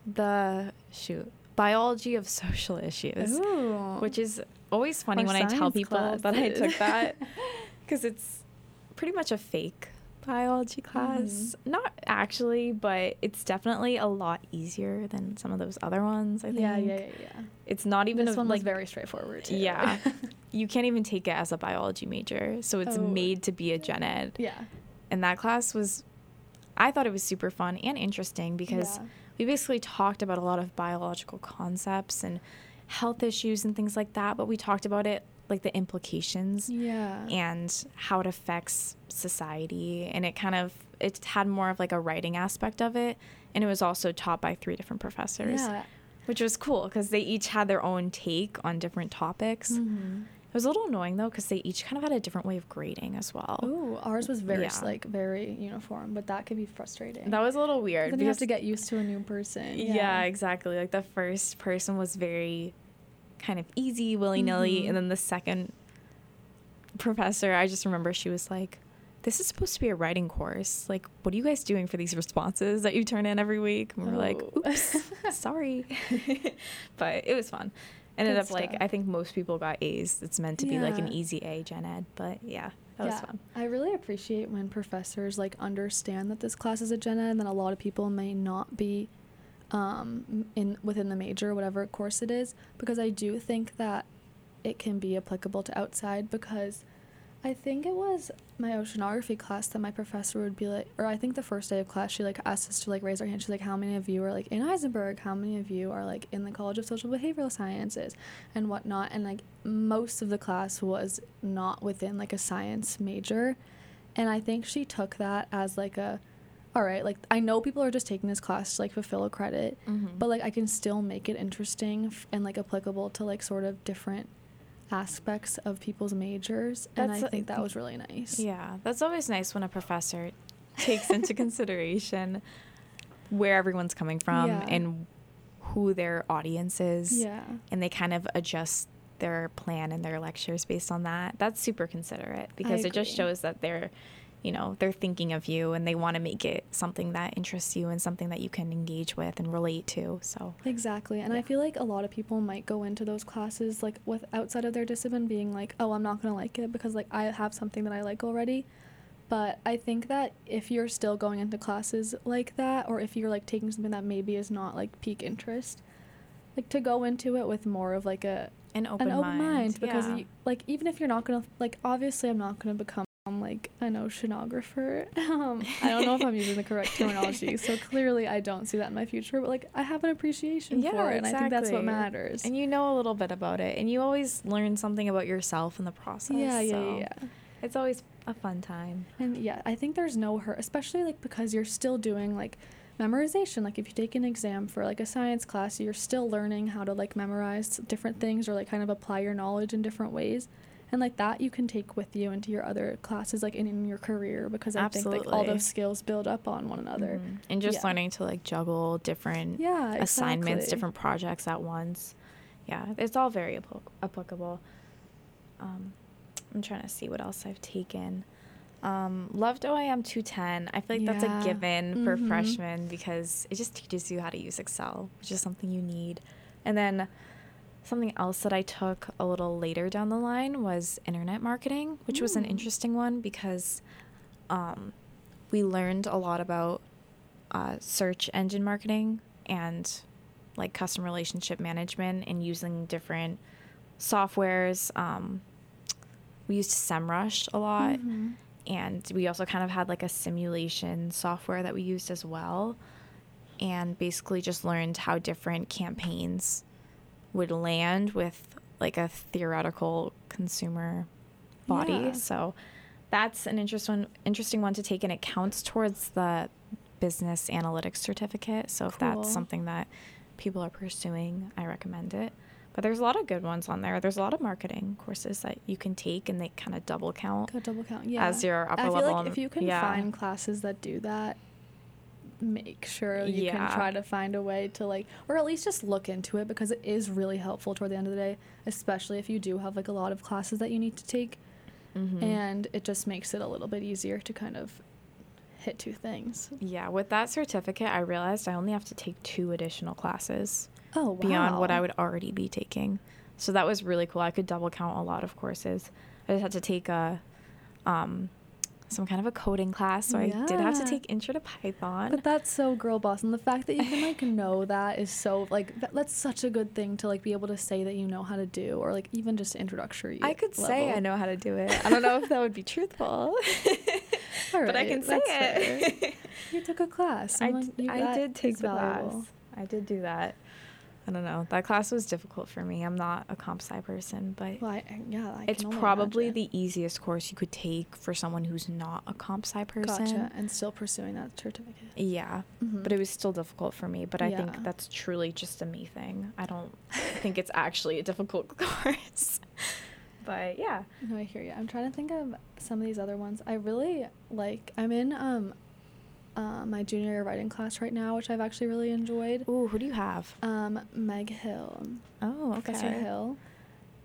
the shoot biology of social issues, Ooh. which is always funny Our when I tell people that I took that *laughs* because it's pretty much a fake biology mm-hmm. class. Not actually, but it's definitely a lot easier than some of those other ones. I think. yeah, yeah, yeah, yeah. It's not even This one like was very straightforward too. yeah. *laughs* you can't even take it as a biology major, so it's Oh. made to be a gen ed. yeah. And that class was, I thought it was super fun and interesting because Yeah. We basically talked about a lot of biological concepts and health issues and things like that, but we talked about it like the implications Yeah. and how it affects society and it kind of it had more of like a writing aspect of it and it was also taught by three different professors Yeah. which was cool because they each had their own take on different topics Mhm. It was a little annoying though because they each kind of had a different way of grading as well Ooh, ours was very Yeah. like very uniform, but that could be frustrating. that was a little weird then you have to get used to a new person. Yeah. exactly. Like the first person was very kind of easy, willy nilly, Mhm. and then the second professor, I just remember she was like, "This is supposed to be a writing course. Like, what are you guys doing for these responses that you turn in every week?" And we were like, Oh. "Oops, *laughs* sorry," *laughs* but it was fun. Ended Good up like. I think most people got A's. It's meant to be like an easy A gen ed, but yeah, that was fun. I really appreciate when professors like understand that this class is a gen ed and that a lot of people may not be um, in within the major, whatever course it is, because I do think that it can be applicable to outside because I think it was my oceanography class that my professor would be like, or I think the first day of class, she like asked us to like raise our hand. She's like, how many of you are like in Isenberg? How many of you are like in the College of Social Behavioral Sciences and whatnot? And like most of the class was not within like a science major. And I think she took that as like a, all right, like I know people are just taking this class to like fulfill a credit, Mhm. but like I can still make it interesting f- and like applicable to like sort of different aspects of people's majors and That's, i uh, think that was really nice Yeah, that's always nice when a professor takes into *laughs* consideration where everyone's coming from Yeah. and who their audience is. yeah And they kind of adjust their plan and their lectures based on that. That's super considerate because it just shows that they're, you know, they're thinking of you and they want to make it something that interests you and something that you can engage with and relate to. So, exactly and i feel like a lot of people might go into those classes like with outside of their discipline being like oh i'm not going to like it because like i have something that i like already but i think that if you're still going into classes like that or if you're like taking something that maybe is not like peak interest like to go into it with more of like a an open, an open mind, because yeah. you, like even if you're not gonna like obviously I'm not gonna become like an oceanographer. *laughs* Um, I don't know if *laughs* I'm using the correct terminology, so clearly I don't see that in my future. But like I have an appreciation Yeah, for it, exactly. and I think that's what matters. and you know a little bit about it and you always learn something about yourself in the process. yeah, yeah, so yeah, yeah. it's always a fun time. And yeah, I think there's no hurt, especially like because you're still doing like memorization. Like if you take an exam for like a science class, you're still learning how to like memorize different things or like kind of apply your knowledge in different ways. And like that you can take with you into your other classes, like in, in your career, because I think like all those skills build up on one another. Mhm. And just Yeah. learning to like juggle different Yeah, assignments, different projects at once. Yeah, it's all very appl- applicable. Um, I'm trying to see what else I've taken. Um, loved OIM 210. I feel like that's a given for Mhm. freshmen because it just teaches you how to use Excel, which is something you need. And then something else that I took a little later down the line was internet marketing, which was an Mm. interesting one because um, we learned a lot about uh, search engine marketing and like customer relationship management and using different softwares. Um, we used SEMrush a lot, Mhm. and we also kind of had like a simulation software that we used as well, and basically just learned how different campaigns would land with like a theoretical consumer body. Yeah. So that's an interest one, interesting one to take, and it counts towards the business analytics certificate. So if Cool. that's something that people are pursuing, I recommend it. But there's a lot of good ones on there. There's a lot of marketing courses that you can take, and they kind of double count. Go double count. Yeah. As your upper I feel level like if you can yeah. find classes that do that, make sure you Yeah. can try to find a way to like, or at least just look into it because it is really helpful toward the end of the day, especially if you do have like a lot of classes that you need to take, Mhm. and it just makes it a little bit easier to kind of hit two things. Yeah, with that certificate, I realized I only have to take two additional classes Oh, wow. beyond what I would already be taking. So that was really cool. I could double count a lot of courses. I just had to take a um, some kind of a coding class, so I did have to take Intro to Python. But that's so girl boss, and the fact that you can like know that is so like that, that's such a good thing to like be able to say that you know how to do, or like even just introductory. I could say I know how to do it. I don't know if that would be truthful, *laughs* but I can say it. You took a class. I, I'm d- like, you- I did take the valuable. class. I did do that. I don't know. That class was difficult for me. I'm not a comp sci person, but Well, I, yeah, I it's probably imagine. the easiest course you could take for someone who's not a comp sci person. Gotcha, and still pursuing that certificate. Yeah, Mhm. but it was still difficult for me. But I Yeah. think that's truly just a me thing. I don't think it's actually a difficult *laughs* course. but yeah. No, I hear you. I'm trying to think of some of these other ones. I really like. I'm in um, uh, my junior year writing class right now, which I've actually really enjoyed. Ooh, who do you have? Um, Meg Hill, Oh, okay. Professor Hill.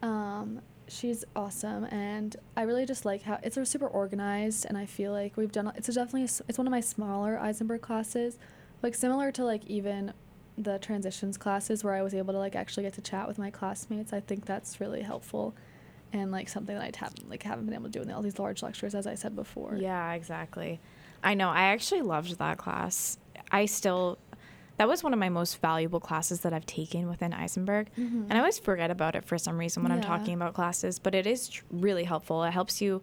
Um, she's awesome, and I really just like how it's super organized, and I feel like we've done. It's a definitely it's one of my smaller Isenberg classes, like similar to like even the transitions classes where I was able to like actually get to chat with my classmates. I think that's really helpful, and like something that I haven't like haven't been able to do in all these large lectures, as I said before. Yeah, exactly. I know. I actually loved that class. I still, that was one of my most valuable classes that I've taken within Isenberg. Mhm. And I always forget about it for some reason when I'm talking about classes, but it is tr- really helpful. It helps you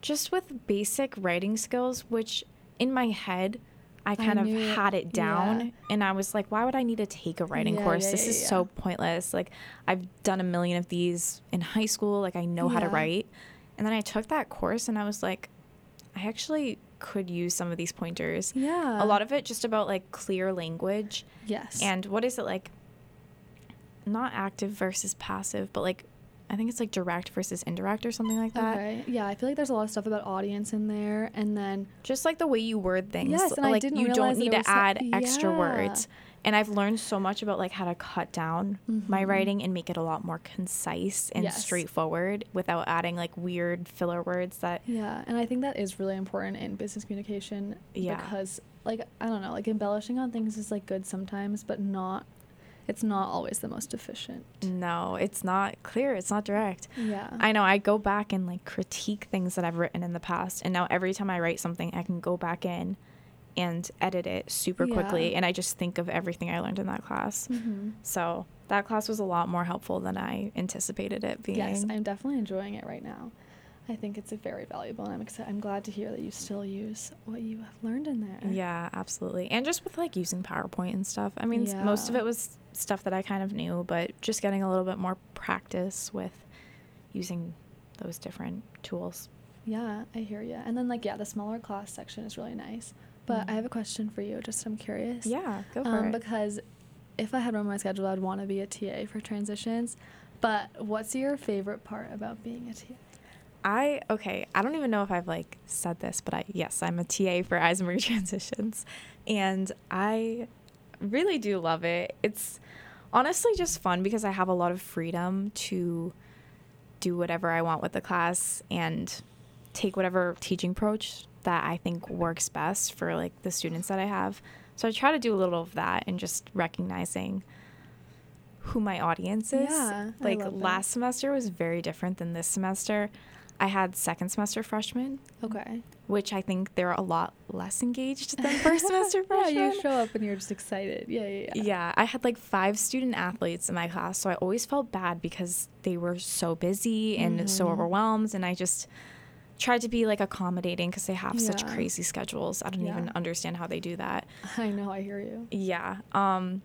just with basic writing skills, which in my head, I I kind of it- had it down. yeah. And I was like, why would I need to take a writing Yeah, course? yeah, this yeah, is yeah. so pointless. Like, I've done a million of these in high school. Like, I know how to write. And then I took that course and I was like, I actually could use some of these pointers. Yeah. A lot of it just about like clear language yes. and what is it like? Not active versus passive, but like I think it's like direct versus indirect or something like that. Okay. Yeah, I feel like there's a lot of stuff about audience in there, and then Just like the way you word things. Yes, and I like didn't you don't need to so- add extra Yeah. words. And I've learned so much about like how to cut down my Mhm. writing and make it a lot more concise and Yes. straightforward without adding like weird filler words that Yeah, and I think that is really important in business communication. Yeah. Because, like, I don't know, like embellishing on things is like good sometimes, but not. It's not always the most efficient. no, it's not clear, it's not direct. Yeah. I know I go back and like critique things that I've written in the past and now every time I write something I can go back in and edit it super quickly Yeah. and I just think of everything I learned in that class. hmm So that class was a lot more helpful than I anticipated it being. Yes, I'm definitely enjoying it right now. I think it's a very valuable, and I'm excited. I'm glad to hear that you still use what you have learned in there. Yeah, absolutely. And just with like using PowerPoint and stuff. I mean, s- most of it was stuff that I kind of knew, but just getting a little bit more practice with using those different tools Yeah, I hear you. And then like yeah, the smaller class section is really nice. But Mhm. I have a question for you. Just I'm curious. Yeah, go for um, it. Because if I had room on my schedule, I'd want to be a TA for transitions. But what's your favorite part about being a TA? I okay, I don't even know if I've like said this, but I yes, I'm a TA for Isenberg *laughs* Transitions and I really do love it. It's honestly just fun because I have a lot of freedom to do whatever I want with the class and take whatever teaching approach that I think works best for like the students that I have. So I try to do a little of that and just recognizing who my audience is. Yeah, like last semester was very different than this semester. I had second semester freshmen, Okay. which I think they're a lot less engaged *laughs* than first semester freshmen. yeah, you show up and you're just excited. Yeah, yeah, yeah. Yeah, I had like five student athletes in my class, so I always felt bad because they were so busy and so Mhm. overwhelmed, and I just tried to be like accommodating because they have such crazy schedules. I don't Yeah. even understand how they do that. *laughs* I know. I hear you. Yeah. Um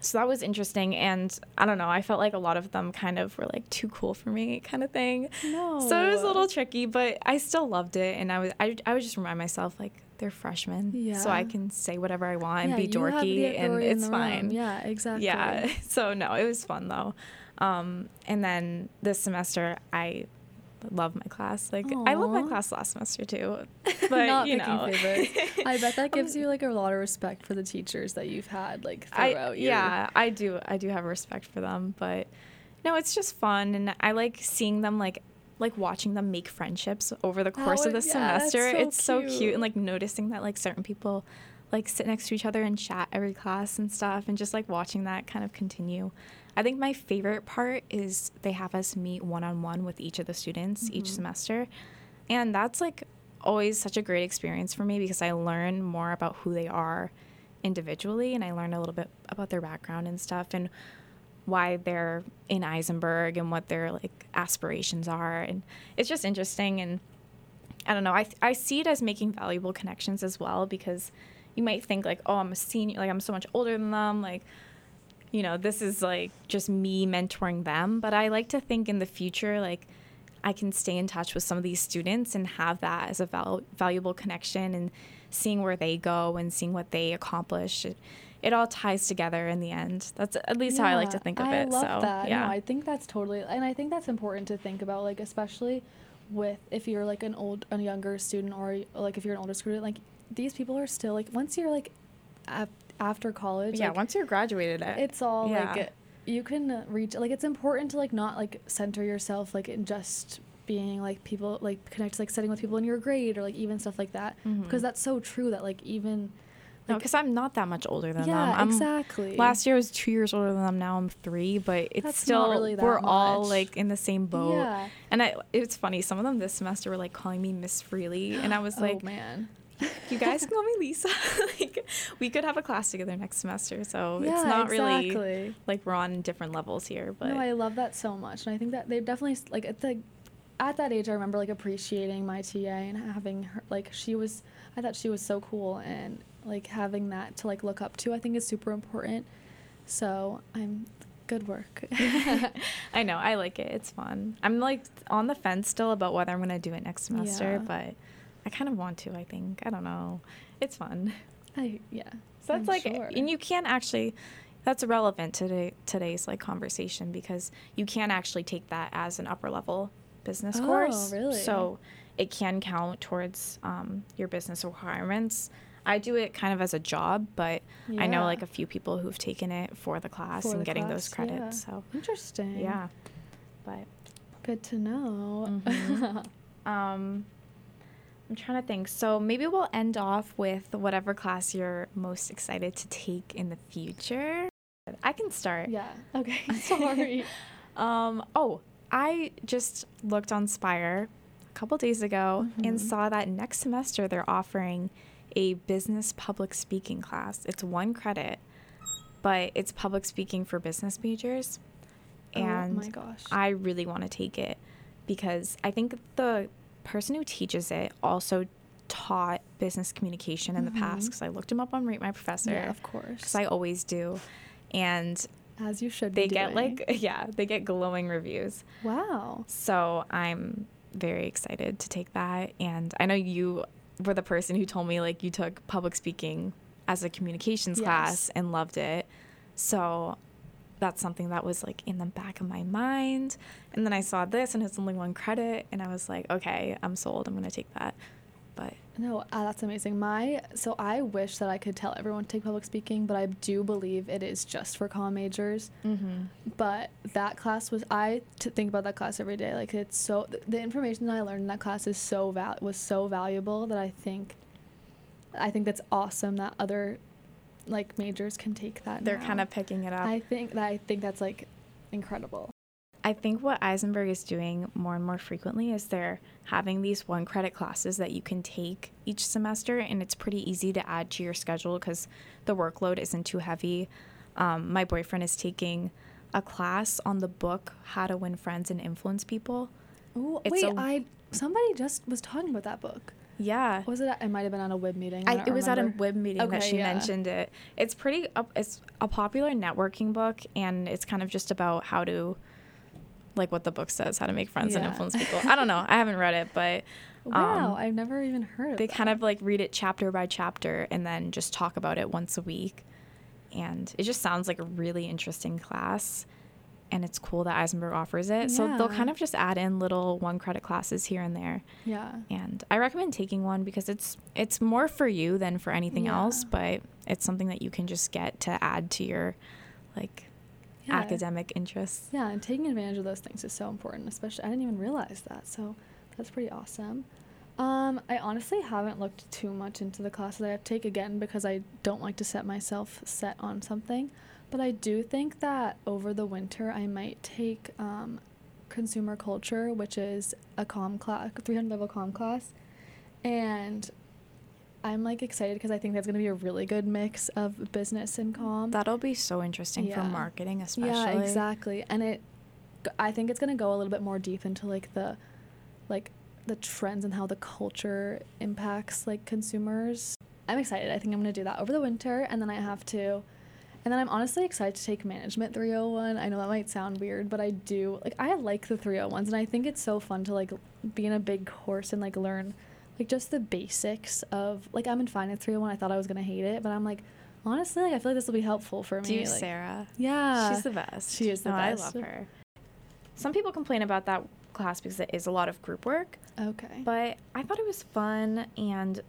so that was interesting and I don't know, I felt like a lot of them kind of were like too cool for me kind of thing. No. So it was a little tricky, but I still loved it and I was I, I would just remind myself like they're freshmen. So I can say whatever I want and be you have the dorky and it's the room. fine. Yeah, exactly. Yeah. *laughs* So no, it was fun though. Um, and then this semester I love my class. Like I love my class last semester too. *laughs* *laughs* But Not you picking know. favorites. *laughs* I bet that gives Um, you like a lot of respect for the teachers that you've had like I throughout your yeah, I do I do have respect for them, but no, it's just fun and I like seeing them like like watching them make friendships over the course Oh, of the yeah, semester. so it's so cute cute. and like noticing that like certain people like sit next to each other and chat every class and stuff and just like watching that kind of continue. I think my favorite part is they have us meet one on one with each of the students each Mhm. semester. And that's like always such a great experience for me because I learn more about who they are individually and I learn a little bit about their background and stuff and why they're in Isenberg and what their like aspirations are and it's just interesting and I don't know I I see it as making valuable connections as well because you might think like oh I'm a senior like I'm so much older than them like you know this is like just me mentoring them but I like to think in the future like I can stay in touch with some of these students and have that as a val- valuable connection and seeing where they go and seeing what they accomplish. It, it all ties together in the end. That's at least how I like to think of it. I it. love so that. yeah, No, I think that's totally, and I think that's important to think about, like especially with if you're like an old, a younger student, or like if you're an older student, like these people are still like once you're like ap- after college, yeah. like, once you're graduated, it, it's all yeah. like you can reach like it's important to like not like center yourself like in just being like people like connect like studying with people in your grade or like even stuff like that Mhm. because that's so true that like even no, like because I'm not that much older than yeah them. I'm, exactly Last year I was two years older than them. Now I'm three, but it's That's still really that we're all like in the same boat. yeah And I, it's funny. Some of them this semester were like calling me Miss Freely, and I was *gasps* like, oh man you guys can call me Lisa. *laughs* like we could have a class together next semester. So it's Yeah, not really exactly. like we're on different levels here. But no, I love that so much, and I think that they definitely like at the at that age. I remember like appreciating my TA and having her like she was. I thought she was so cool, and like having that to like look up to. I think is super important. So I'm good work. *laughs* *laughs* I know I like it. It's fun. I'm like on the fence still about whether I'm gonna do it next semester, Yeah. but I kind of want to. I think I don't know. It's fun. I yeah. So that's I'm like, sure. and you can't actually. That's relevant to today, today's like conversation because you can actually take that as an upper level business course. Oh, course. really? So it can count towards um, your business requirements. I do it kind of as a job, but I know like a few people who've taken it for the class For and the getting those class, yeah. credits. So Interesting. yeah, but Good to know. Mhm. *laughs* um, I'm trying to think. So maybe we'll end off with whatever class you're most excited to take in the future. I can start. yeah. *laughs* Okay. *laughs* Sorry. *laughs* Um, oh, I just looked on Spire a couple days ago and Mhm. saw that next semester they're offering a business public speaking class. It's one credit, but it's public speaking for business majors. And oh my gosh. I really want to take it because I think the person who teaches it also taught business communication in the mm-hmm. past because I looked him up on Rate My Professor yeah, of course. because I always do. And As you should. they get like, *laughs* yeah, they get glowing reviews. Wow. So I'm very excited to take that. And I know you were the person who told me like you took public speaking as a communications Yes. class and loved it. So that's something that was like in the back of my mind. And then I saw this and it's only one credit and I was like, okay, I'm sold. I'm going to take that. But No, uh, that's amazing. My so I wish that I could tell everyone to take public speaking, but I do believe it is just for comm majors. But that class was I to think about that class every day. Like it's so th- the information that I learned in that class is so val was so valuable that I think I think that's awesome that other like majors can take that. they're now. kind of picking it up. I think that I think that's like incredible. I think what Isenberg is doing more and more frequently is they're having these one credit classes that you can take each semester, and it's pretty easy to add to your schedule because the workload isn't too heavy. Um, my boyfriend is taking a class on the book How to Win Friends and Influence People. Ooh, It's wait, a- I somebody just was talking about that book. Yeah. Was it? At, it might have been on a web meeting. I I, it was at a remember. web meeting that she yeah. mentioned it. It's pretty. up it's a popular networking book, and it's kind of just about how to, like what the book says, how to make friends and influence people. I don't know. I haven't read it, but *laughs* Wow, um, I've never even heard of it. they that. kind of like read it chapter by chapter and then just talk about it once a week. And it just sounds like a really interesting class. And it's cool that Isenberg offers it. So they'll kind of just add in little one credit classes here and there. Yeah. And I recommend taking one because it's it's more for you than for anything Yeah. else, but it's something that you can just get to add to your like Yeah. academic interests. Yeah, and taking advantage of those things is so important, especially I didn't even realize that. So that's pretty awesome. Um, I honestly haven't looked too much into the classes I have to take again because I don't like to set myself set on something. But I do think that over the winter I might take um, consumer culture, which is a com class, 300 level com class, and I'm like excited because I think that's gonna be a really good mix of business and com. That'll be so interesting for Yeah. marketing especially. Yeah, exactly. And it, I think it's gonna go a little bit more deep into like the, like the trends and how the culture impacts like consumers. I'm excited. I think I'm gonna do that over the winter, and then I have to, and then I'm honestly excited to take management 301. I know that might sound weird, but I do like I like the 301s, and I think it's so fun to like be in a big course and like learn like just the basics of like I'm in finance 301. I thought I was gonna hate it, but I'm like honestly like I feel like this will be helpful for me. Do like- Sarah. yeah. She's the best. She is the no, best. I love her. Some people complain about that class because it is a lot of group work, Okay. but I thought it was fun and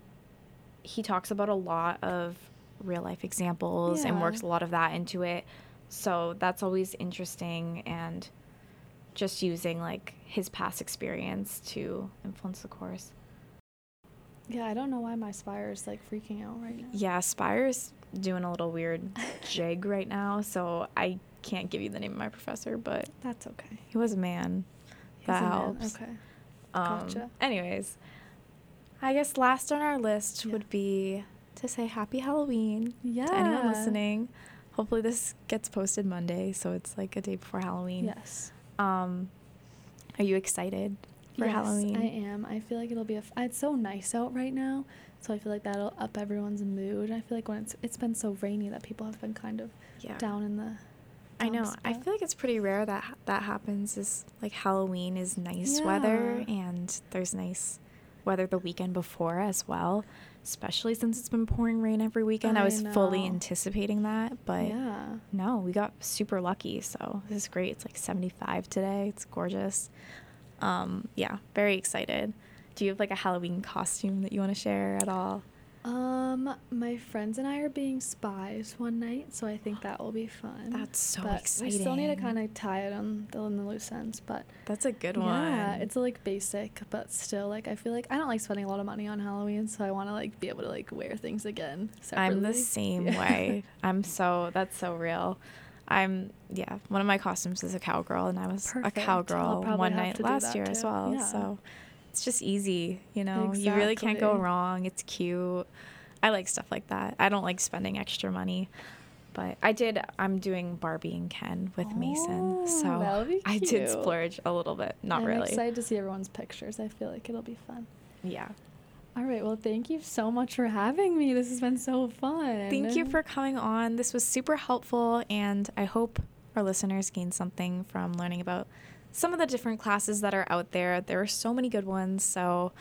he talks about a lot of real life examples and works a lot of that into it. So that's always interesting and just using like his past experience to influence the course. yeah, I don't know why my spire is like freaking out right now. Yeah, Spire's doing a little weird jig *laughs* right now, so I can't give you the name of my professor, but That's okay. he was a man. He's That a man. helps. Okay. Um, Gotcha. Anyways, I guess last on our list Yeah. would be to say Happy Halloween Yeah. to anyone listening. Hopefully, this gets posted Monday, so it's like a day before Halloween. Yes. Um, are you excited for yes, Halloween? I am. I feel like it'll be a. F- it's so nice out right now, so I feel like that'll up everyone's mood. I feel like when it's it's been so rainy that people have been kind of Yeah. down in the. I know. dumps, I feel like it's pretty rare that that happens. Is like Halloween is nice weather, and there's nice weather the weekend before as well. Especially since it's been pouring rain every weekend. I, I was fully anticipating that, but yeah. no, we got super lucky. So this is great. It's like 75 today. It's gorgeous. Um, yeah, very excited. Do you have like a Halloween costume that you want to share at all? Um, my friends and I are being spies one night, so I think that will be fun. That's so but We still need to kind of tie it on the, on the loose ends, but That's a good one. Yeah, it's like basic, but still like I feel like I don't like spending a lot of money on Halloween, so I want to like be able to like wear things again. I'm the same Yeah. *laughs* way. I'm so that's so real. I'm yeah. One of my costumes is a cowgirl, and I was Perfect. a cowgirl one night last year as well. Yeah. So it's just easy, you know. You really can't go wrong. It's cute. I like stuff like that. I don't like spending extra money, but I did. I'm doing Barbie and Ken with Mason, Oh, so that'll be I did splurge a little bit. Not I'm really. excited to see everyone's pictures. I feel like it'll be fun. Yeah. All right, well, thank you so much for having me. This has been so fun. Thank you for coming on. This was super helpful, and I hope our listeners gained something from learning about some of the different classes that are out there. There are so many good ones. So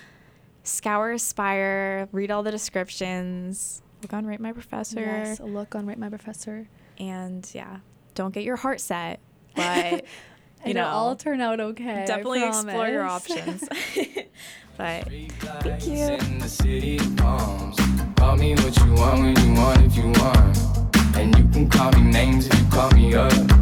scour Spire, read all the descriptions, look on Rate My Professor. Yes, look on Rate My Professor. And yeah, don't get your heart set, but *laughs* you It'll know, all turn out okay. I definitely explore your options. *laughs* *laughs* but Thank you. In the city of palms. Call me what you want when you want if you want. And you can call me names if you call me up.